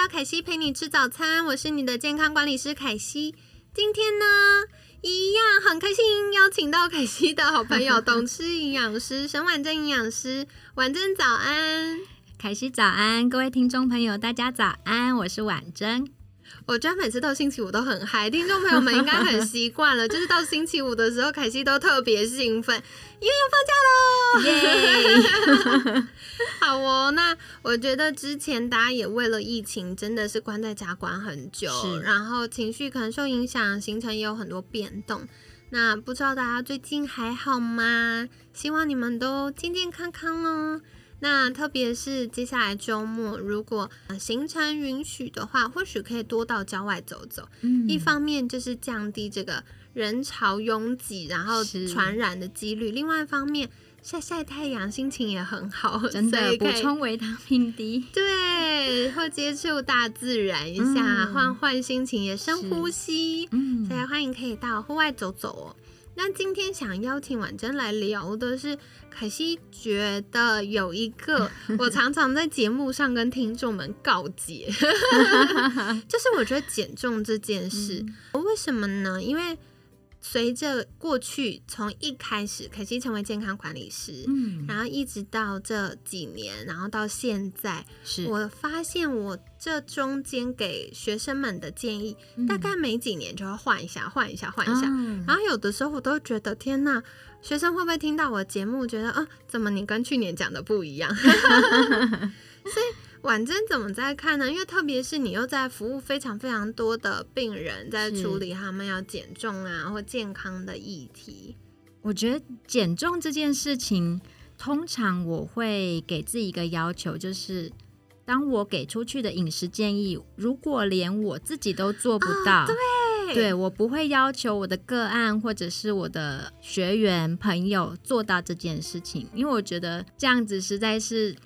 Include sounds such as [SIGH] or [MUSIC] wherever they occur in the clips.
到凯西陪你吃早餐，我是你的健康管理师凯西。今天呢，一样很开心，邀请到凯西的好朋友 [LAUGHS] 懂吃营养师沈婉珍营养师，婉珍早安，凯西早安，各位听众朋友，大家早安，我是婉珍。我觉得每次到星期五都很嗨，听众朋友们应该很习惯了，就是到星期五的时候，凯西都特别兴奋，因为要放假喽！[LAUGHS] 耶！好哦，那我觉得之前大家也为了疫情，真的是关在家关很久，然后情绪可能受影响，行程也有很多变动。那不知道大家最近还好吗？希望你们都健健康康哦。那特别是接下来周末，如果行程允许的话，或许可以多到郊外走走。嗯，一方面就是降低这个人潮拥挤，然后传染的几率；另外一方面，晒晒太阳，心情也很好，真的补充维他命 D。[LAUGHS] 对，或接触大自然一下，换换心情，也深呼吸。嗯，所以欢迎可以到户外走走哦。那今天想邀请婉珍来聊的是，凯西觉得有一个 [LAUGHS] 我常常在节目上跟听众们告诫，[LAUGHS] 就是我觉得减重这件事，为什么呢？因为随着过去从一开始凯西成为健康管理师，嗯，然后一直到这几年，然后到现在，是我发现我这中间给学生们的建议，大概每几年就要换一下，换一下，换一下。然后有的时候我都觉得，天呐，学生会不会听到我节目，觉得啊，怎么你跟去年讲的不一样？[LAUGHS] 所以。婉珍怎么在看呢？因为特别是你又在服务非常非常多的病人，在处理他们要减重啊或健康的议题。我觉得减重这件事情，通常我会给自己一个要求，就是当我给出去的饮食建议，如果连我自己都做不到，对，对我不会要求我的个案或者是我的学员朋友做到这件事情，因为我觉得这样子实在是。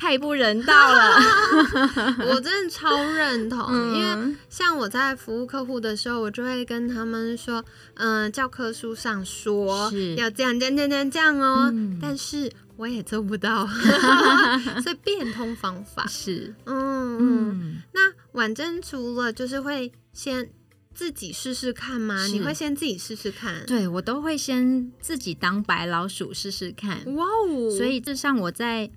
太不人道了，[LAUGHS] 我真的超认同。因为像我在服务客户的时候，我就会跟他们说，嗯，教科书上说要这样这样这样这样哦，但是我也做不到，[LAUGHS] 所以变通方法是，嗯嗯。那婉珍除了就是会先自己试试看吗？你会先自己试试看？对我都会先自己当白老鼠试试看。哇哦！所以就像我在。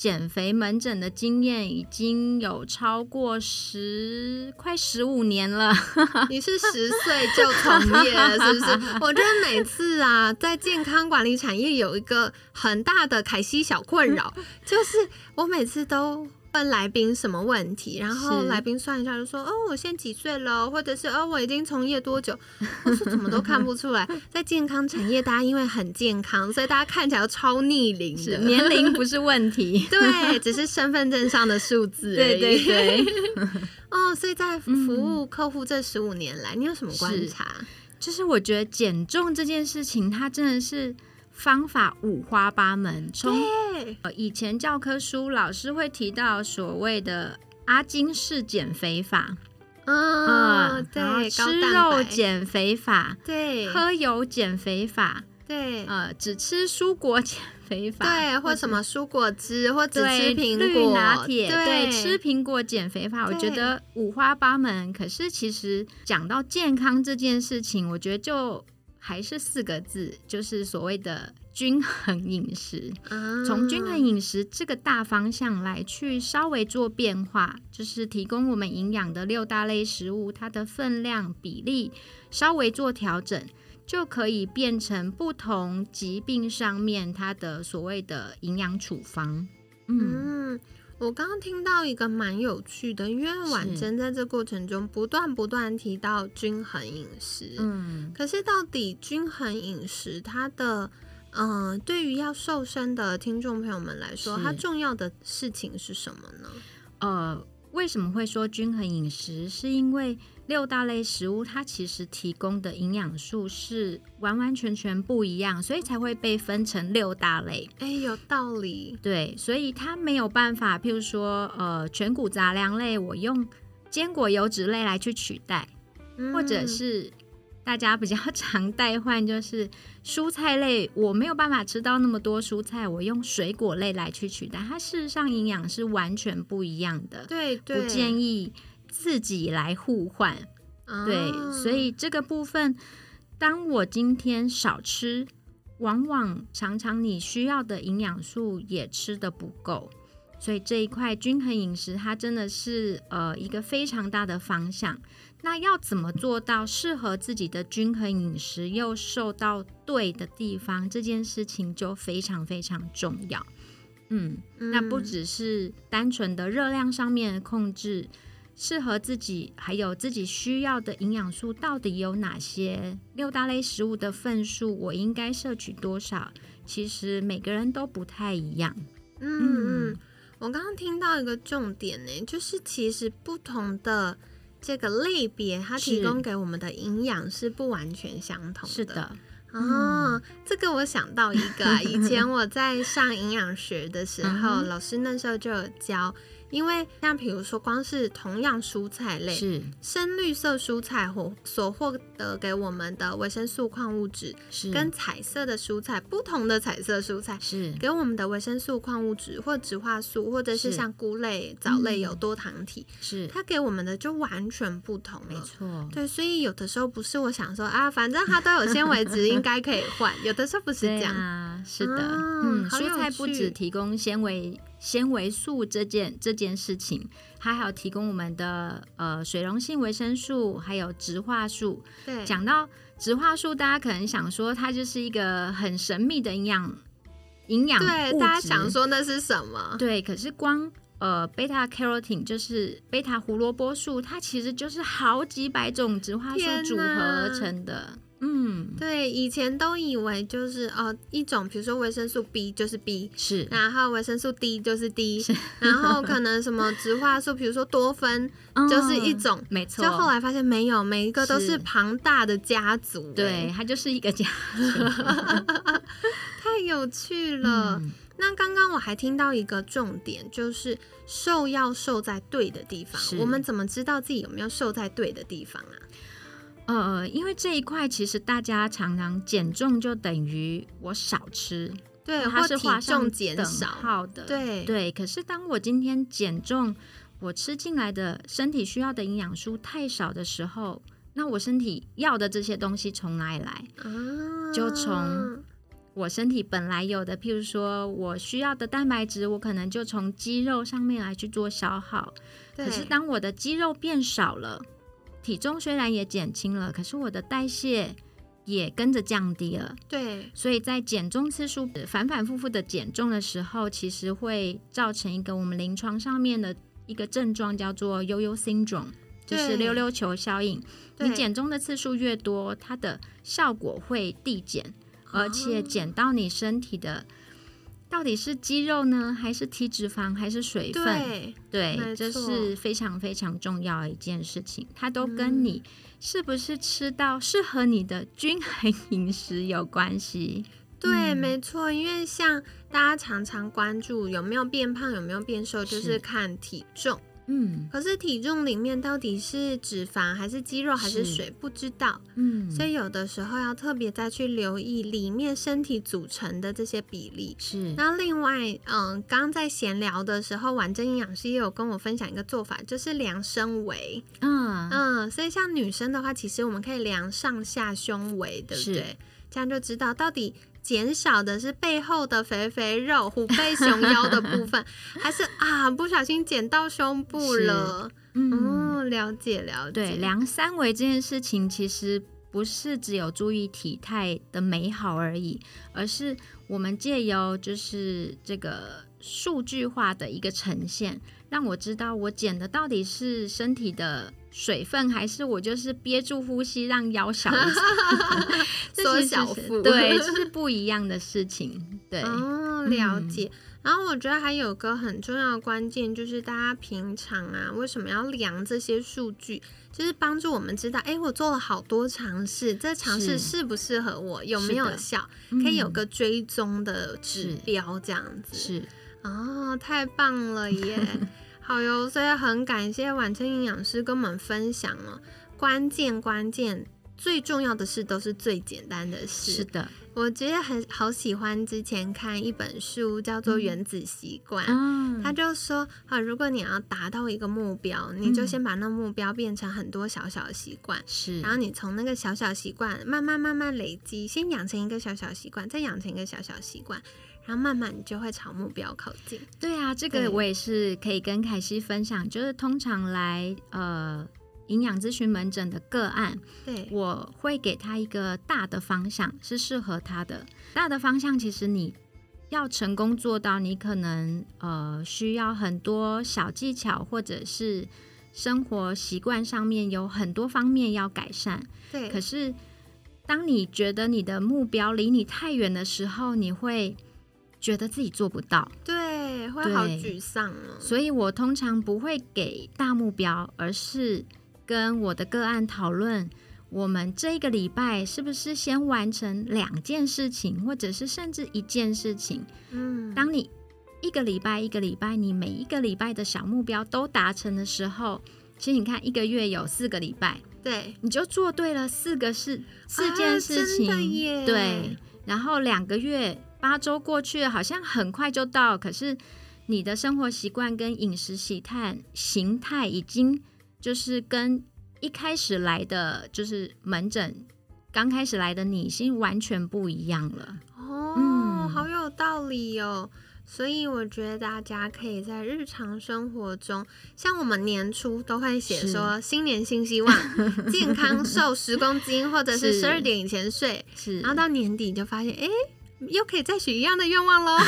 减肥门诊的经验已经有超过十快十五年了，[LAUGHS] 你是十岁就从业了，是不是？[LAUGHS] 我觉得每次啊，在健康管理产业有一个很大的凯西小困扰，就是我每次都。问来宾什么问题，然后来宾算一下就说：“哦，我现在几岁了？或者是哦，我已经从业多久？”我说：“怎么都看不出来。[LAUGHS] ”在健康产业，大家因为很健康，所以大家看起来超逆龄的。年龄不是问题，[LAUGHS] 对，只是身份证上的数字。[LAUGHS] 对对对。哦，所以在服务客户这十五年来，你有什么观察？就是我觉得减重这件事情，它真的是。方法五花八门，从以前教科书老师会提到所谓的阿金式减肥法，嗯，对，吃肉减肥法，对，喝油减肥法，对，呃，只吃蔬果减肥法，对，或什么蔬果汁，或只吃苹果。拿铁，对，吃苹果减肥法，我觉得五花八门。可是其实讲到健康这件事情，我觉得就。还是四个字，就是所谓的均衡饮食。从均衡饮食这个大方向来去稍微做变化，就是提供我们营养的六大类食物，它的分量比例稍微做调整，就可以变成不同疾病上面它的所谓的营养处方。嗯。我刚刚听到一个蛮有趣的，因为婉珍在这过程中不断不断提到均衡饮食，嗯，可是到底均衡饮食它的嗯，对于要瘦身的听众朋友们来说，它重要的事情是什么呢？呃，为什么会说均衡饮食？是因为六大类食物它其实提供的营养素是完完全全不一样，所以才会被分成六大类。哎，有道理。对，所以它没有办法，譬如说，呃，全谷杂粮类，我用坚果油脂类来去取代，或者嗯是大家比较常代换，就是蔬菜类，我没有办法吃到那么多蔬菜，我用水果类来去取代，它事实上营养是完全不一样的，对对，不建议自己来互换。对，啊所以这个部分，当我今天少吃，往往常常你需要的营养素也吃的不够，所以这一块均衡饮食，它真的是呃一个非常大的方向。那要怎么做到适合自己的均衡饮食，又瘦到对的地方，这件事情就非常非常重要。嗯，那不嗯只是单纯的热量上面的控制，适合自己还有自己需要的营养素到底有哪些？六大类食物的份数，我应该摄取多少？其实每个人都不太一样。嗯嗯，我刚刚听到一个重点呢，就是其实不同的这个类别，它提供给我们的营养是不完全相同的。是的，哦，这个我想到一个啊，以前我在上营养学的时候，[LAUGHS] 老师那时候就有教，因为像比如说光是同样蔬菜类，是深绿色蔬菜或所获得给我们的维生素、矿物质，是跟彩色的蔬菜不同的彩色蔬菜。是给我们的维生素、矿物质或植化素，或者是是像菇类、藻类嗯有多糖体，是，它给我们的就完全不同没。错，对，所以有的时候不是我想说啊，反正它都有纤维质，应该可以换。有的时候不是这样。[LAUGHS] 啊，是的，哦嗯，蔬菜不趣只提供纤维纤维素这件这件事情，它还有提供我们的呃水溶性维生素，还有植化素。对，讲到植化素，大家可能想说它就是一个很神秘的营养营养对，大家想说那是什么？对，可是光呃贝塔 carotene 就是贝塔胡萝卜素，它其实就是好几百种植化素组合而成的。嗯，对，以前都以为就是哦一种，比如说维生素 B 就是 B，是然后维生素 D 就是 D，是然后可能什么植化素，比如说多酚 [LAUGHS] 就是一嗯种。没错。就后来发现没有，每一个都是是庞大的家族，对，哎，它就是一个家 [LAUGHS] 太有趣了。嗯那刚刚我还听到一个重点，就是瘦要瘦在对的地方。我们怎么知道自己有没有瘦在对的地方啊？呃，因为这一块其实大家常常减重就等于我少吃，对，它或体是画上重减等少，号的。对对，可是当我今天减重，我吃进来的身体需要的营养素太少的时候，那我身体要的这些东西从哪里来？啊，就从我身体本来有的，譬如说我需要的蛋白质，我可能就从肌肉上面来去做消耗。对可是当我的肌肉变少了，体重虽然也减轻了，可是我的代谢也跟着降低了。对所以在减重次数反反复复的减重的时候，其实会造成一个我们临床上面的一个症状，叫做悠悠 syndrome，就是溜溜球效应。对你减重的次数越多，它的效果会递减，而且哦减到你身体的到底是肌肉呢，还是体脂肪，还是水分？对对，这是非常非常重要的一件事情，它都嗯跟你是不是吃到适合你的均衡饮食有关系。对，嗯没错，因为像大家常常关注有没有变胖，有没有变瘦，就是是看体重。嗯可是体重里面到底是脂肪还是肌肉还是是水，不知道。嗯，所以有的时候要特别再去留意里面身体组成的这些比例。是然后另外，嗯，刚刚在闲聊的时候，婉珍营养师也有跟我分享一个做法，就是量身围。嗯嗯，所以像女生的话，其实我们可以量上下胸围，对不对？这样就知道到底减少的是背后的肥肥肉、虎背熊腰的部分，[LAUGHS] 还是啊不小心减到胸部了？嗯，哦，了解了解。对，量三围这件事情其实不是只有注意体态的美好而已，而是我们借由就是这个数据化的一个呈现，让我知道我减的到底是身体的水分，还是我就是憋住呼吸让腰 [LAUGHS] [LAUGHS] 小一下缩小腹，对，[LAUGHS] 这是不一样的事情。对，哦，了解。然后我觉得还有个很重要的关键，就是大家平常啊，为什么要量这些数据？就是帮助我们知道，哎，我做了好多尝试，这尝试适不适合我，有没有效，可以有个追踪的指标，这样子。是，哦，太棒了耶！好哟，所以很感谢晚餐营养师跟我们分享了关键关键。最重要的事都是最简单的事。是的，我觉得很好喜欢之前看一本书，叫做《原子习惯》。嗯，他就说啊，如果你要达到一个目标，你就先把那目标变成很多小小的习惯。是，然后你从那个小小习惯慢慢慢慢累积，先养成一个小小习惯，再养成一个小小习惯，然后慢慢你就会朝目标靠近。对啊，这个我也是可以跟凯西分享，就是通常来呃。营养咨询门诊的个案，对，我会给他一个大的方向，是适合他的。大的方向其实你要成功做到，你可能呃需要很多小技巧，或者是生活习惯上面有很多方面要改善。对，可是当你觉得你的目标离你太远的时候，你会觉得自己做不到，对，会好沮丧哦。所以我通常不会给大目标，而是。跟我的个案讨论，我们这个礼拜是不是先完成两件事情，或者是甚至一件事情？嗯，当你一个礼拜一个礼拜，你每一个礼拜的小目标都达成的时候，其实你看一个月有四个礼拜，对，你就做对了四个事四件事情，对。然后两个月八周过去了，好像很快就到，可是你的生活习惯跟饮食习态形态已经。就是跟一开始来的就是门诊刚开始来的你，已经完全不一样了哦，好有道理哦。所以我觉得大家可以在日常生活中，像我们年初都会写说新年新希望，[LAUGHS] 健康瘦十公斤，或者是十二点以前睡，是，然后到年底就发现，哎。又可以再许一样的愿望喽，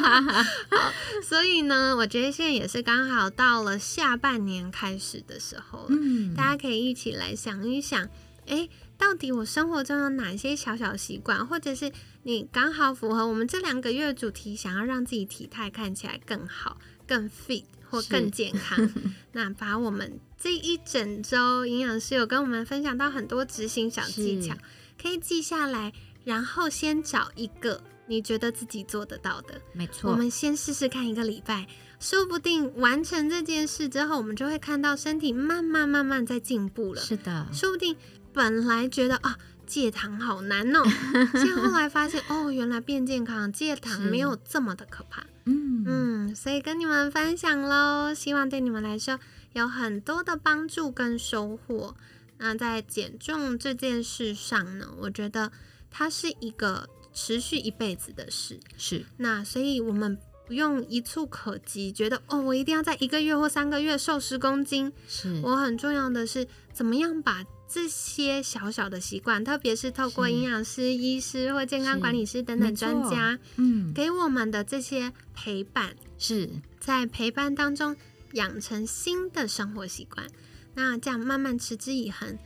[LAUGHS] 所以呢，我觉得现在也是刚好到了下半年开始的时候了。嗯，大家可以一起来想一想，哎，到底我生活中有哪些小小习惯，或者是你刚好符合我们这两个月主题，想要让自己体态看起来更好、更 fit 或更健康，[LAUGHS] 那把我们这一整周营养师有跟我们分享到很多执行小技巧，可以记下来。然后先找一个你觉得自己做得到的，没错。我们先试试看一个礼拜，说不定完成这件事之后，我们就会看到身体慢慢慢慢在进步了。是的，说不定本来觉得啊戒糖好难哦，[LAUGHS] 现在后来发现哦，原来变健康戒糖没有这么的可怕。嗯嗯，所以跟你们分享喽，希望对你们来说有很多的帮助跟收获。那在减重这件事上呢，我觉得。它是一个持续一辈子的事，是。那，所以我们不用一触可及，觉得哦，我一定要在一个月或三个月瘦十公斤。是。我很重要的是，怎么样把这些小小的习惯，特别是透过营养师、医师或健康管理师等等专家，嗯，给我们的这些陪伴，是。在陪伴当中养成新的生活习惯，那这样慢慢持之以恒。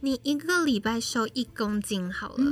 你一个礼拜瘦一公斤好了，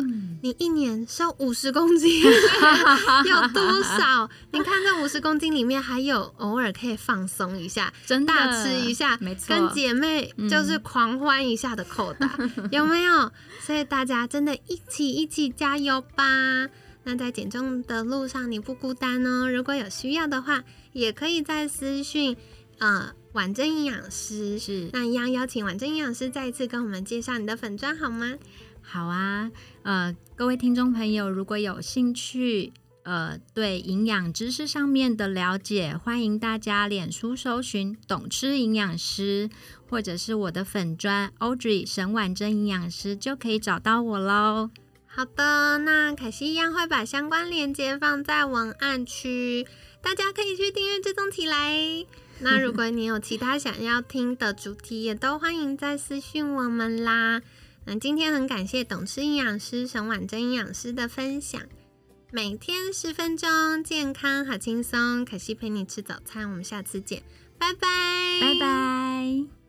你一年瘦五十公斤，[LAUGHS] 有多少？你看这五十公斤里面还有偶尔可以放松一下，真大吃一下，没错，跟姐妹就是狂欢一下的扣打，[LAUGHS] 有没有？所以大家真的一起一起加油吧！那在减重的路上你不孤单哦，如果有需要的话，也可以在私讯啊。婉珍营养师是，那一样邀请婉珍营养师再一次跟我们介绍你的粉砖好吗？好啊，呃，各位听众朋友，如果有兴趣，呃，对营养知识上面的了解，欢迎大家脸书搜寻“懂吃营养师”，或者是我的粉砖 Audrey 沈婉珍营养师，就可以找到我喽。好的，那凯西一样会把相关链接放在文案区，大家可以去订阅追踪起来。[LAUGHS] 那如果你有其他想要听的主题，也都欢迎再私讯我们啦。那今天很感谢懂吃营养师沈婉珍营养师的分享。每天十分钟，健康好轻松。可惜陪你吃早餐，我们下次见，拜拜，拜拜。